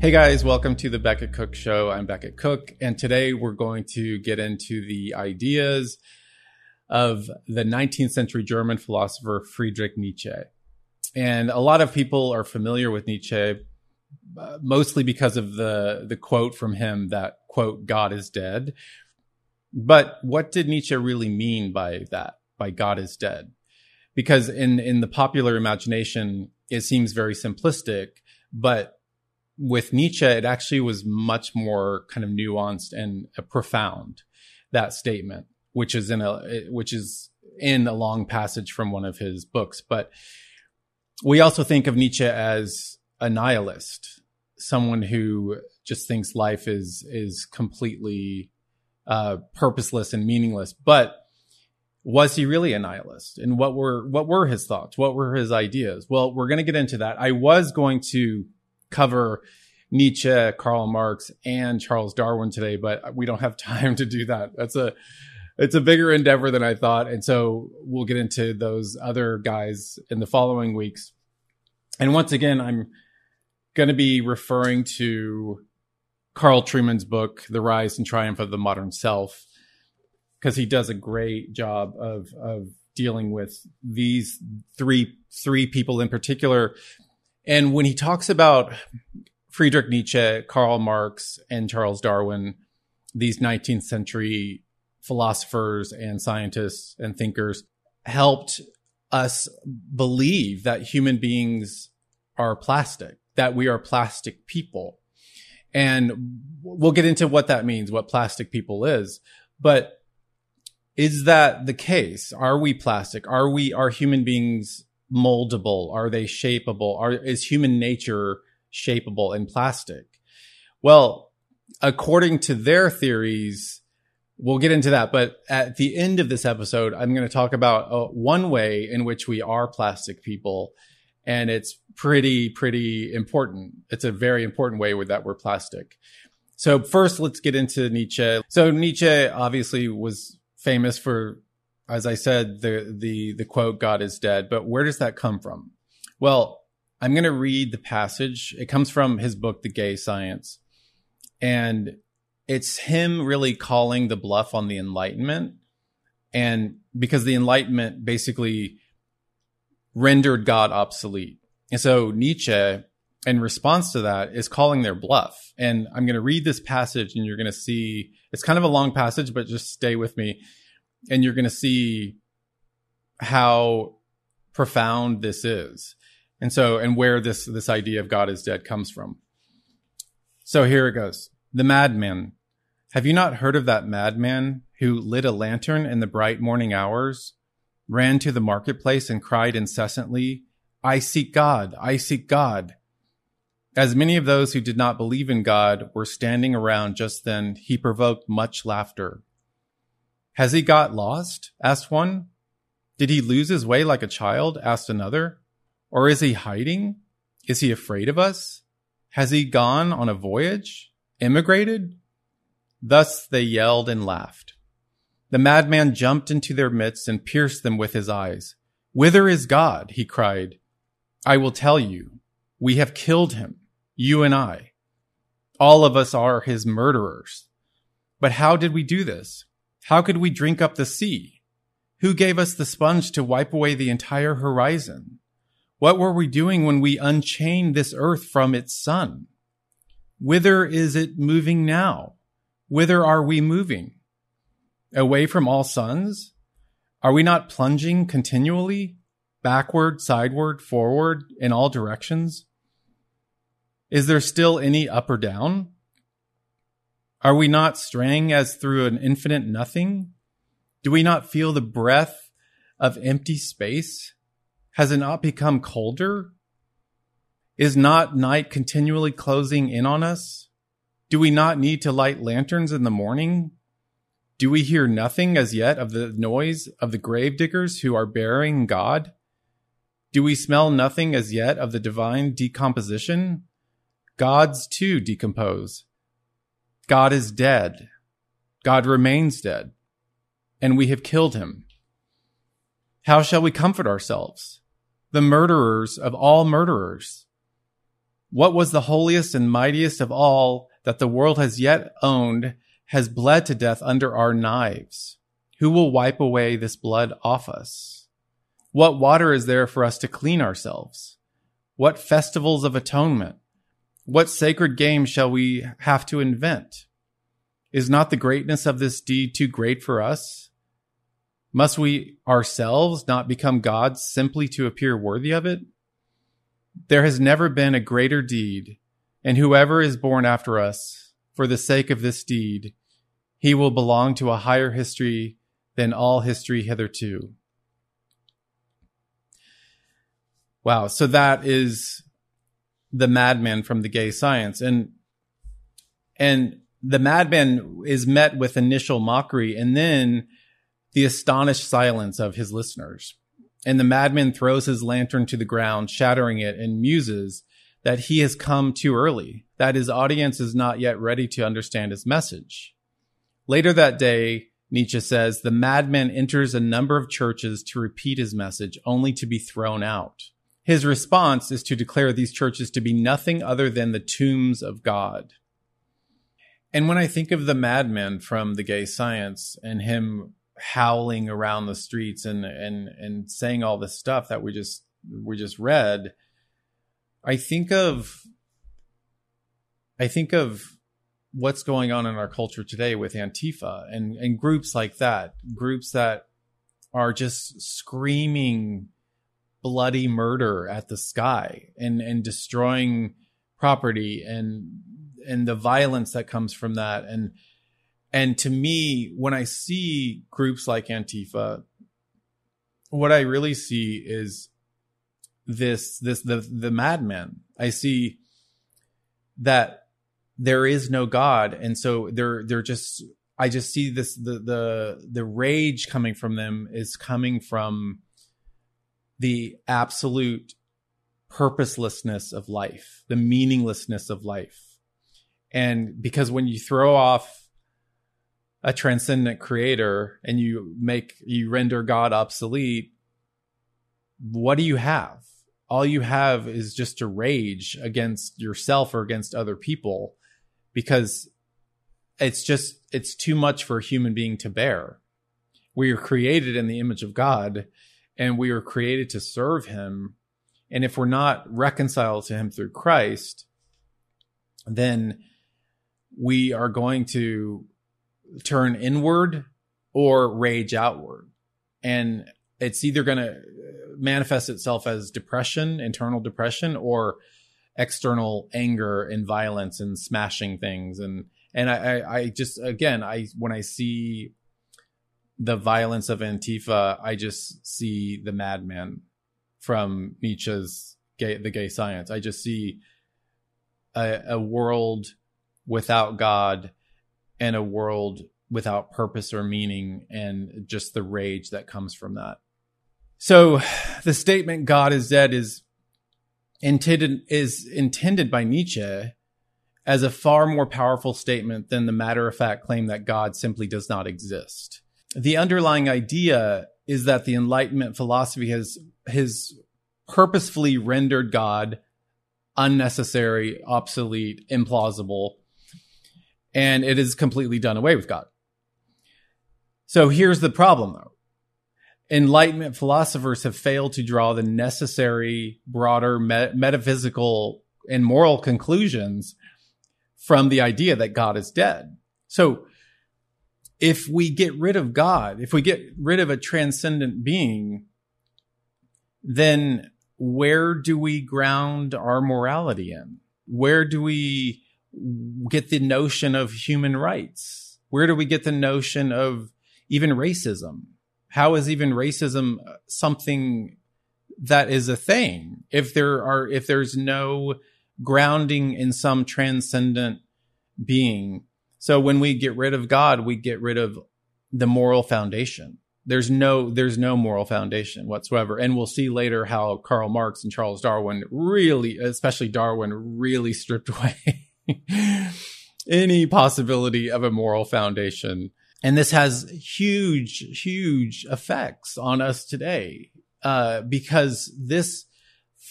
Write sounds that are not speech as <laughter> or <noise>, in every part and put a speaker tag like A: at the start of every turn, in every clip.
A: Hey guys, welcome to the Becket Cook Show. I'm Becket Cook, and today we're going to get into the ideas of the 19th century German philosopher Friedrich Nietzsche. And a lot of people are familiar with Nietzsche uh, mostly because of the the quote from him that quote God is dead. But what did Nietzsche really mean by that? By God is dead? Because in in the popular imagination, it seems very simplistic, but with Nietzsche, it actually was much more kind of nuanced and profound. That statement, which is in a which is in a long passage from one of his books, but we also think of Nietzsche as a nihilist, someone who just thinks life is is completely uh, purposeless and meaningless. But was he really a nihilist? And what were what were his thoughts? What were his ideas? Well, we're going to get into that. I was going to cover Nietzsche, Karl Marx, and Charles Darwin today, but we don't have <laughs> time to do that. That's a it's a bigger endeavor than I thought, and so we'll get into those other guys in the following weeks. And once again, I'm going to be referring to Carl Trueman's book, The Rise and Triumph of the Modern Self, because he does a great job of of dealing with these three three people in particular and when he talks about Friedrich Nietzsche, Karl Marx, and Charles Darwin, these 19th century philosophers and scientists and thinkers helped us believe that human beings are plastic, that we are plastic people. And we'll get into what that means, what plastic people is. But is that the case? Are we plastic? Are we, are human beings moldable? Are they shapeable? Are, is human nature shapeable in plastic? Well, according to their theories, we'll get into that. But at the end of this episode, I'm going to talk about uh, one way in which we are plastic people. And it's pretty, pretty important. It's a very important way that we're plastic. So first, let's get into Nietzsche. So Nietzsche obviously was famous for as I said, the the the quote "God is dead," but where does that come from? Well, I'm going to read the passage. It comes from his book, The Gay Science, and it's him really calling the bluff on the Enlightenment, and because the Enlightenment basically rendered God obsolete, and so Nietzsche, in response to that, is calling their bluff. And I'm going to read this passage, and you're going to see it's kind of a long passage, but just stay with me and you're going to see how profound this is. And so, and where this, this idea of God is dead comes from. So here it goes. The madman. Have you not heard of that madman who lit a lantern in the bright morning hours, ran to the marketplace and cried incessantly, I seek God, I seek God. As many of those who did not believe in God were standing around just then, he provoked much laughter. Has he got lost? asked one. Did he lose his way like a child? asked another. Or is he hiding? Is he afraid of us? Has he gone on a voyage? Immigrated? Thus they yelled and laughed. The madman jumped into their midst and pierced them with his eyes. Whither is God? he cried. I will tell you. We have killed him, you and I. All of us are his murderers. But how did we do this? How could we drink up the sea? Who gave us the sponge to wipe away the entire horizon? What were we doing when we unchained this earth from its sun? Whither is it moving now? Whither are we moving? Away from all suns? Are we not plunging continually, backward, sideward, forward, in all directions? Is there still any up or down? Are we not straying as through an infinite nothing? Do we not feel the breath of empty space? Has it not become colder? Is not night continually closing in on us? Do we not need to light lanterns in the morning? Do we hear nothing as yet of the noise of the grave diggers who are burying God? Do we smell nothing as yet of the divine decomposition? Gods too decompose. God is dead. God remains dead. And we have killed him. How shall we comfort ourselves? The murderers of all murderers. What was the holiest and mightiest of all that the world has yet owned has bled to death under our knives? Who will wipe away this blood off us? What water is there for us to clean ourselves? What festivals of atonement? What sacred game shall we have to invent? Is not the greatness of this deed too great for us? Must we ourselves not become gods simply to appear worthy of it? There has never been a greater deed, and whoever is born after us, for the sake of this deed, he will belong to a higher history than all history hitherto. Wow. So that is the madman from the gay science. And, and the madman is met with initial mockery and then the astonished silence of his listeners. And the madman throws his lantern to the ground, shattering it, and muses that he has come too early, that his audience is not yet ready to understand his message. Later that day, Nietzsche says, the madman enters a number of churches to repeat his message, only to be thrown out. His response is to declare these churches to be nothing other than the tombs of God. And when I think of the madman from the gay science and him howling around the streets and and and saying all this stuff that we just we just read, I think of I think of what's going on in our culture today with Antifa and and groups like that, groups that are just screaming bloody murder at the sky and and destroying property and and the violence that comes from that. And and to me when i see groups like antifa what i really see is this this the the madman. I see that there is no god. And so they're they're just i just see this the the the rage coming from them is coming from the absolute purposelessness of life, the meaninglessness of life. And because when you throw off a transcendent creator and you make, you render God obsolete, what do you have? All you have is just to rage against yourself or against other people because it's just, it's too much for a human being to bear. We are created in the image of God and we were created to serve him. And if we're not reconciled to him through Christ, then we are going to turn inward or rage outward. And it's either going to manifest itself as depression, internal depression, or external anger and violence and smashing things. And, and I, I just, again, I, when I see the violence of Antifa, I just see the madman from Nietzsche's gay, the gay science. I just see a, a world without God and a world without purpose or meaning and just the rage that comes from that. So the statement God is dead is intended is intended by Nietzsche as a far more powerful statement than the matter of fact claim that God simply does not exist the underlying idea is that the Enlightenment philosophy has has purposefully rendered God unnecessary, obsolete, implausible, and it is completely done away with God. So here's the problem though. Enlightenment philosophers have failed to draw the necessary, broader me- metaphysical and moral conclusions from the idea that God is dead. So if we get rid of God, if we get rid of a transcendent being, then where do we ground our morality in? Where do we get the notion of human rights? Where do we get the notion of even racism? How is even racism something that is a thing? If there are, if there's no grounding in some transcendent being. So when we get rid of God, we get rid of the moral foundation. There's no there's no moral foundation whatsoever. And we'll see later how Karl Marx and Charles Darwin really, especially Darwin, really stripped <laughs> away any possibility of a moral foundation. And this has huge, huge effects on us today. Uh, because this,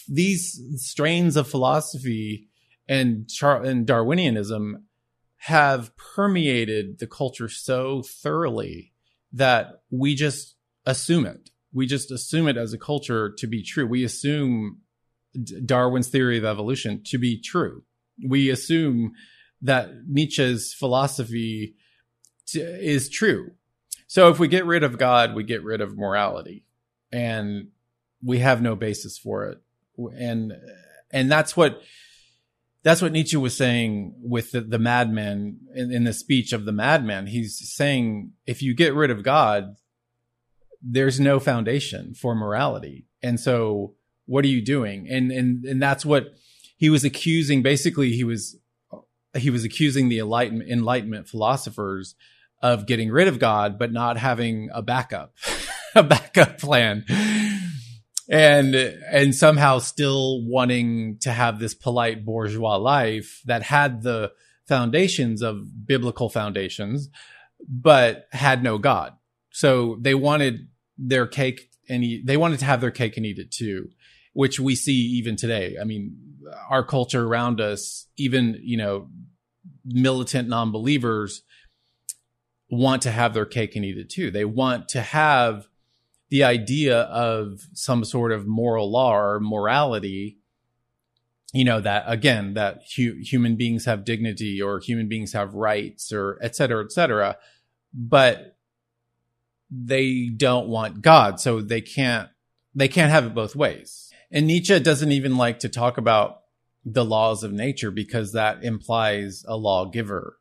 A: these strains of philosophy and, Char- and Darwinianism have permeated the culture so thoroughly that we just assume it. We just assume it as a culture to be true. We assume Darwin's theory of evolution to be true. We assume that Nietzsche's philosophy t- is true. So if we get rid of God, we get rid of morality and we have no basis for it. And, and that's what, that's what Nietzsche was saying with the, the madman in, in the speech of the madman. He's saying, if you get rid of God, there's no foundation for morality. And so what are you doing? And, and, and that's what he was accusing. Basically, he was, he was accusing the enlightenment, enlightenment philosophers of getting rid of God, but not having a backup, <laughs> a backup plan and and somehow still wanting to have this polite bourgeois life that had the foundations of biblical foundations but had no god. So they wanted their cake and eat, they wanted to have their cake and eat it too which we see even today. I mean our culture around us even you know militant non-believers want to have their cake and eat it too. They want to have the idea of some sort of moral law or morality you know that again that hu- human beings have dignity or human beings have rights or et cetera et cetera but they don't want god so they can't they can't have it both ways. And nietzsche doesn't even like to talk about the laws of nature because that implies a lawgiver.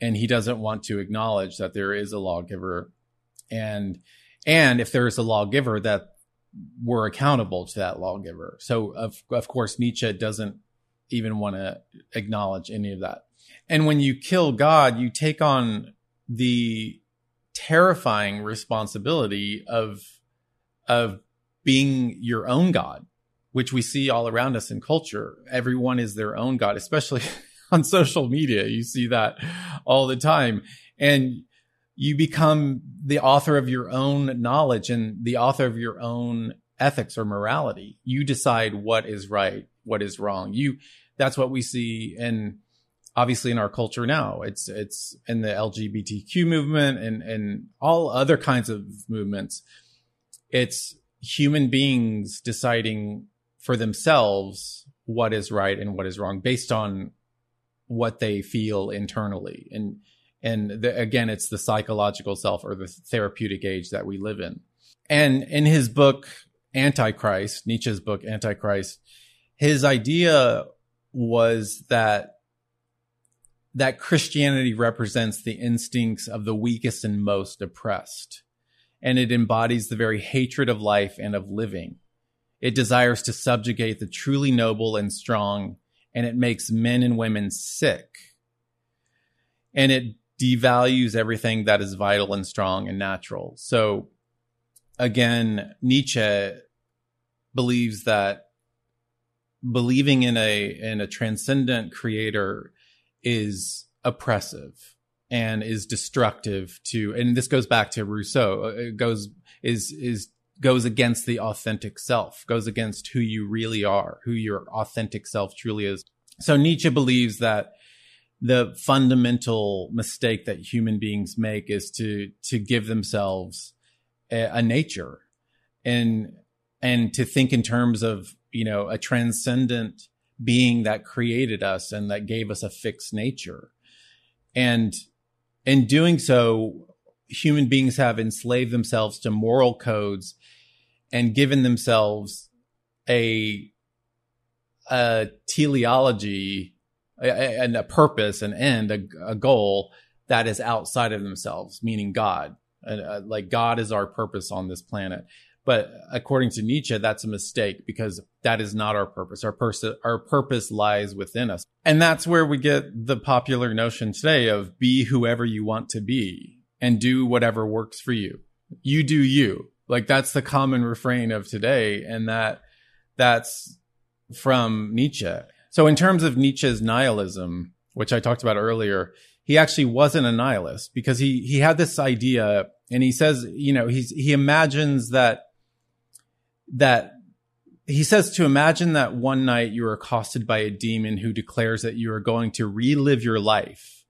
A: And he doesn't want to acknowledge that there is a lawgiver. And and if there is a lawgiver that we're accountable to that lawgiver. So of of course Nietzsche doesn't even want to acknowledge any of that. And when you kill God, you take on the terrifying responsibility of of being your own God, which we see all around us in culture. Everyone is their own God, especially <laughs> on social media. You see that all the time. And you become the author of your own knowledge and the author of your own ethics or morality. You decide what is right, what is wrong. You, that's what we see in, obviously in our culture now. It's, it's in the LGBTQ movement and, and all other kinds of movements. It's human beings deciding for themselves what is right and what is wrong based on what they feel internally. And, and the, again, it's the psychological self or the therapeutic age that we live in. And in his book, Antichrist, Nietzsche's book, Antichrist, his idea was that that Christianity represents the instincts of the weakest and most oppressed. And it embodies the very hatred of life and of living. It desires to subjugate the truly noble and strong, and it makes men and women sick. And it devalues everything that is vital and strong and natural. So again, Nietzsche believes that believing in a in a transcendent creator is oppressive and is destructive to and this goes back to Rousseau it goes is is goes against the authentic self goes against who you really are who your authentic self truly is so Nietzsche believes that the fundamental mistake that human beings make is to to give themselves a, a, nature and and to think in terms of you know a transcendent being that created us and that gave us a fixed nature. And in doing so human beings have enslaved themselves to moral codes and given themselves a a teleology and a purpose, an end, a, a goal that is outside of themselves, meaning God. Uh, like God is our purpose on this planet. But according to Nietzsche, that's a mistake because that is not our purpose. Our, pers- our purpose lies within us. And that's where we get the popular notion today of be whoever you want to be and do whatever works for you. You do you. Like that's the common refrain of today. And that that's from Nietzsche. So in terms of Nietzsche's nihilism, which I talked about earlier, he actually wasn't a nihilist because he, he had this idea and he says, you know, he's, he imagines that, that he says to imagine that one night you are accosted by a demon who declares that you are going to relive your life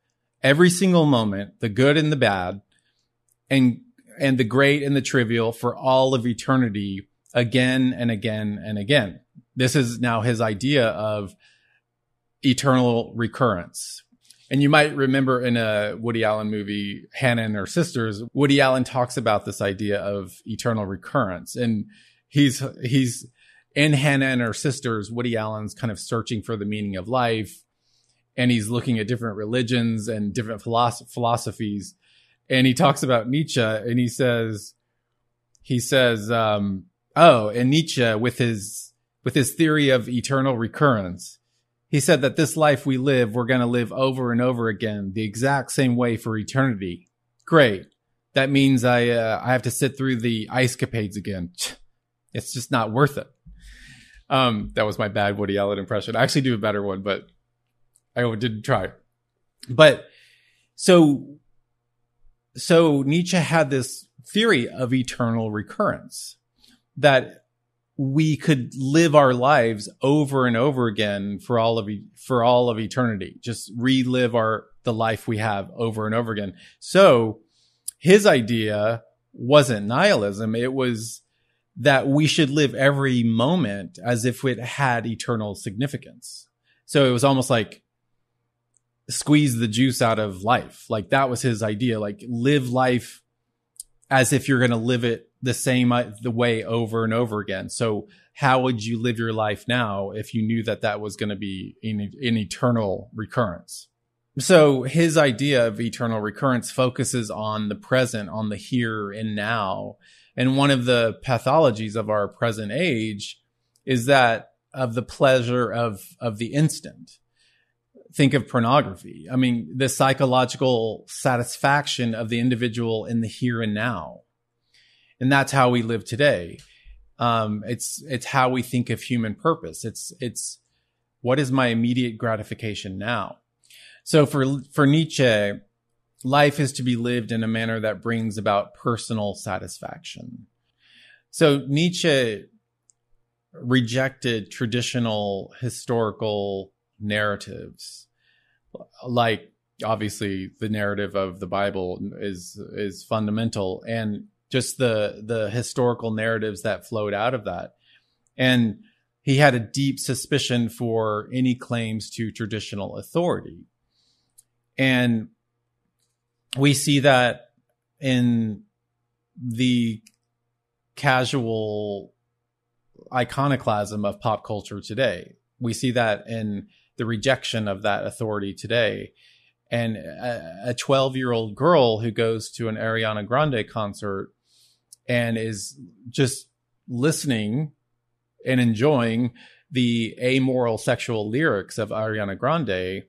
A: every single moment, the good and the bad, and and the great and the trivial for all of eternity again and again and again. This is now his idea of eternal recurrence. And you might remember in a Woody Allen movie, Hannah and her sisters, Woody Allen talks about this idea of eternal recurrence. And he's, he's in Hannah and her sisters, Woody Allen's kind of searching for the meaning of life. And he's looking at different religions and different philosoph- philosophies. And he talks about Nietzsche and he says, he says, um, oh, and Nietzsche with his, with his theory of eternal recurrence, he said that this life we live, we're going to live over and over again, the exact same way for eternity. Great. That means I, uh, I have to sit through the ice capades again. It's just not worth it. Um, that was my bad Woody Allen impression. I actually do a better one, but I didn't try. But so, so Nietzsche had this theory of eternal recurrence that we could live our lives over and over again for all of for all of eternity. Just relive our the life we have over and over again. So his idea wasn't nihilism. It was that we should live every moment as if it had eternal significance. So it was almost like squeeze the juice out of life. Like that was his idea. Like live life as if you're going to live it the same uh, the way over and over again. So how would you live your life now if you knew that that was going to be an, an eternal recurrence? So his idea of eternal recurrence focuses on the present, on the here and now. And one of the pathologies of our present age is that of the pleasure of, of the instant. Think of pornography. I mean, the psychological satisfaction of the individual in the here and now and that's how we live today. Um, it's it's how we think of human purpose. It's it's what is my immediate gratification now. So for for Nietzsche, life is to be lived in a manner that brings about personal satisfaction. So Nietzsche rejected traditional historical narratives like obviously the narrative of the bible is is fundamental and just the the historical narratives that flowed out of that. And he had a deep suspicion for any claims to traditional authority. And we see that in the casual iconoclasm of pop culture today. We see that in the rejection of that authority today. And a 12 year old girl who goes to an Ariana Grande concert and is just listening and enjoying the amoral sexual lyrics of Ariana Grande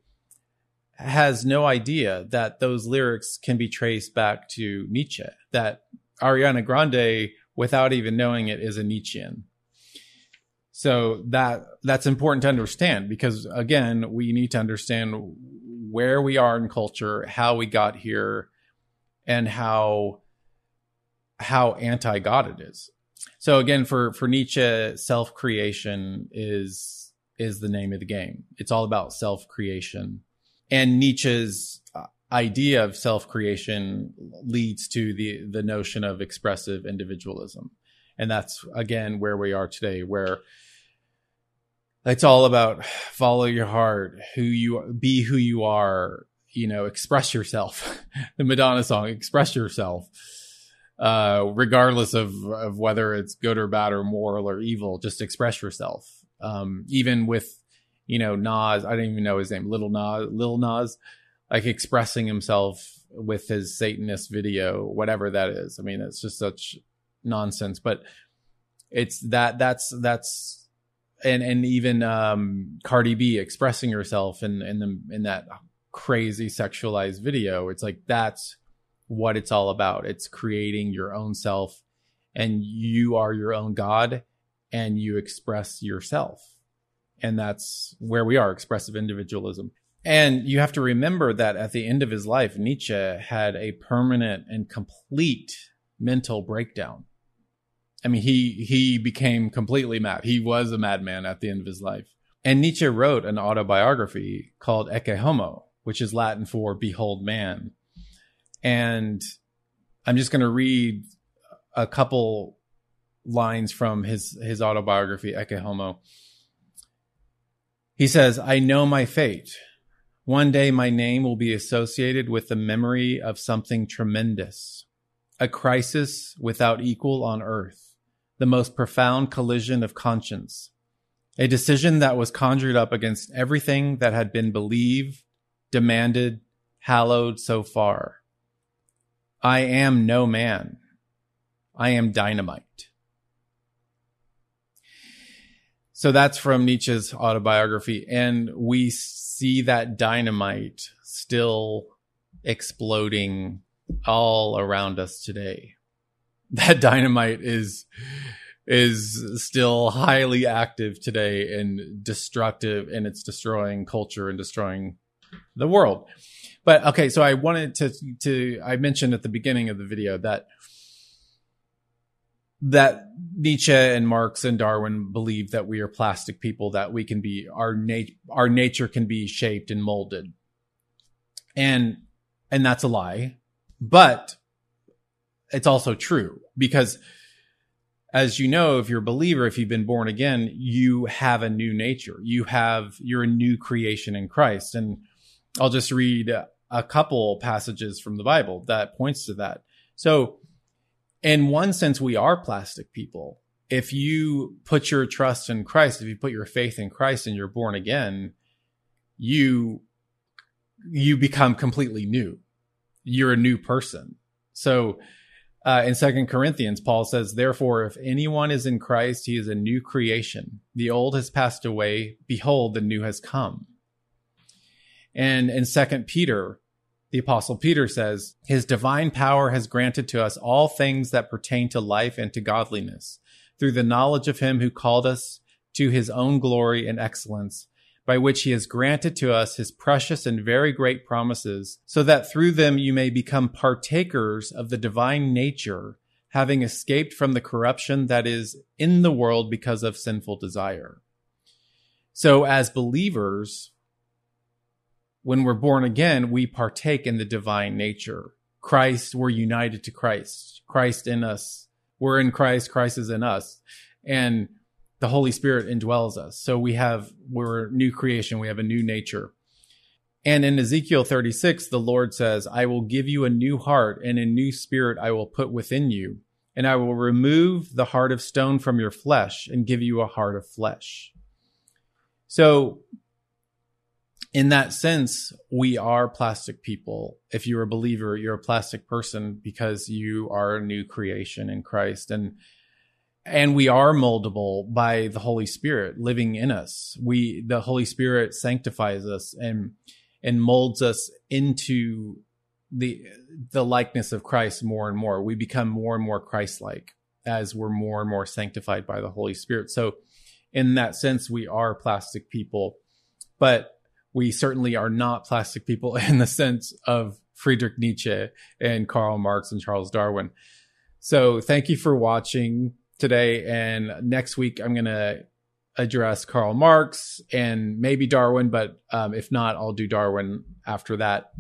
A: has no idea that those lyrics can be traced back to Nietzsche, that Ariana Grande, without even knowing it, is a Nietzschean. So that that's important to understand because again, we need to understand where we are in culture, how we got here, and how how anti God it is. So again, for for Nietzsche, self creation is is the name of the game. It's all about self creation, and Nietzsche's uh, idea of self creation leads to the the notion of expressive individualism, and that's again where we are today, where it's all about follow your heart, who you be, who you are, you know, express yourself. <laughs> the Madonna song, express yourself uh, regardless of, of whether it's good or bad or moral or evil, just express yourself. Um, even with, you know, Nas, I didn't even know his name, Little Nas, Lil Nas, like expressing himself with his Satanist video, whatever that is. I mean, it's just such nonsense. But It's that that's that's and and even um, Cardi B expressing herself in in the in that crazy sexualized video. It's like that's what it's all about. It's creating your own self, and you are your own God, and you express yourself, and that's where we are expressive individualism. And you have to remember that at the end of his life, Nietzsche had a permanent and complete mental breakdown. I mean, he he became completely mad. He was a madman at the end of his life. And Nietzsche wrote an autobiography called Ecce Homo, which is Latin for "Behold Man." And I'm just going to read a couple lines from his his autobiography, Ecce Homo. He says, "I know my fate." One day my name will be associated with the memory of something tremendous, a crisis without equal on earth, the most profound collision of conscience, a decision that was conjured up against everything that had been believed, demanded, hallowed so far. I am no man. I am dynamite. So that's from Nietzsche's autobiography. And we see that dynamite still exploding all around us today. <laughs> That dynamite is is still highly active today and destructive and it's destroying culture and destroying the world. But okay, so I wanted to to I mentioned at the beginning of the video that that Nietzsche and Marx and Darwin believe that we are plastic people, that we can be our nat- our nature can be shaped and molded. And and that's a lie. But it's also true because as you know, if you're a believer, if you've been born again, you have a new nature. You have you're a new creation in Christ. And I'll just read a couple passages from the Bible that points to that. So in one sense, we are plastic people. If you put your trust in Christ, if you put your faith in Christ and you're born again, you you become completely new. You're a new person. So uh, in Second Corinthians, Paul says, "Therefore, if anyone is in Christ, he is a new creation. The old has passed away; behold, the new has come." And in Second Peter, the apostle Peter says, his divine power has granted to us all things that pertain to life and to godliness through the knowledge of him who called us to his own glory and excellence, by which he has granted to us his precious and very great promises, so that through them you may become partakers of the divine nature, having escaped from the corruption that is in the world because of sinful desire. So as believers, when we're born again, we partake in the divine nature. Christ, we're united to Christ. Christ in us. We're in Christ, Christ is in us. And the Holy Spirit indwells us. So we have, we're a new creation. We have a new nature. And in Ezekiel 36, the Lord says, I will give you a new heart and a new spirit I will put within you. And I will remove the heart of stone from your flesh and give you a heart of flesh. So in that sense, we are plastic people. If you're a believer, you're a plastic person because you are a new creation in Christ. And and we are moldable by the Holy Spirit living in us. We the Holy Spirit sanctifies us and and molds us into the the likeness of Christ more and more. We become more and more Christ-like as we're more and more sanctified by the Holy Spirit. So in that sense, we are plastic people. But we certainly are not plastic people <laughs> in the sense of Friedrich Nietzsche and Karl Marx and Charles Darwin. So thank you for watching today. And next week, I'm going to address Karl Marx and maybe Darwin, but um, if not, I'll do Darwin after that.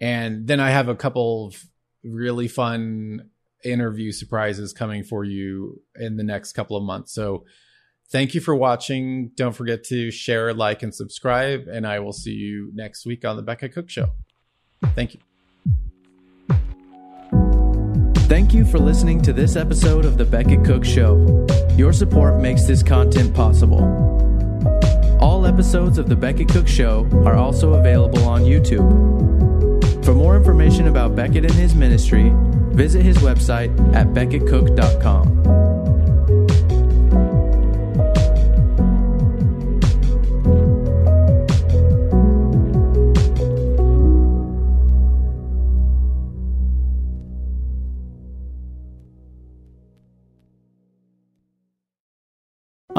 A: And then I have a couple of really fun interview surprises coming for you in the next couple of months. So Thank you for watching. Don't forget to share, like, and subscribe. And I will see you next week on The Becket Cook Show. Thank you.
B: Thank you for listening to this episode of The Becket Cook Show. Your support makes this content possible. All episodes of The Becket Cook Show are also available on YouTube. For more information about Becket and his ministry, visit his website at becketcook.com.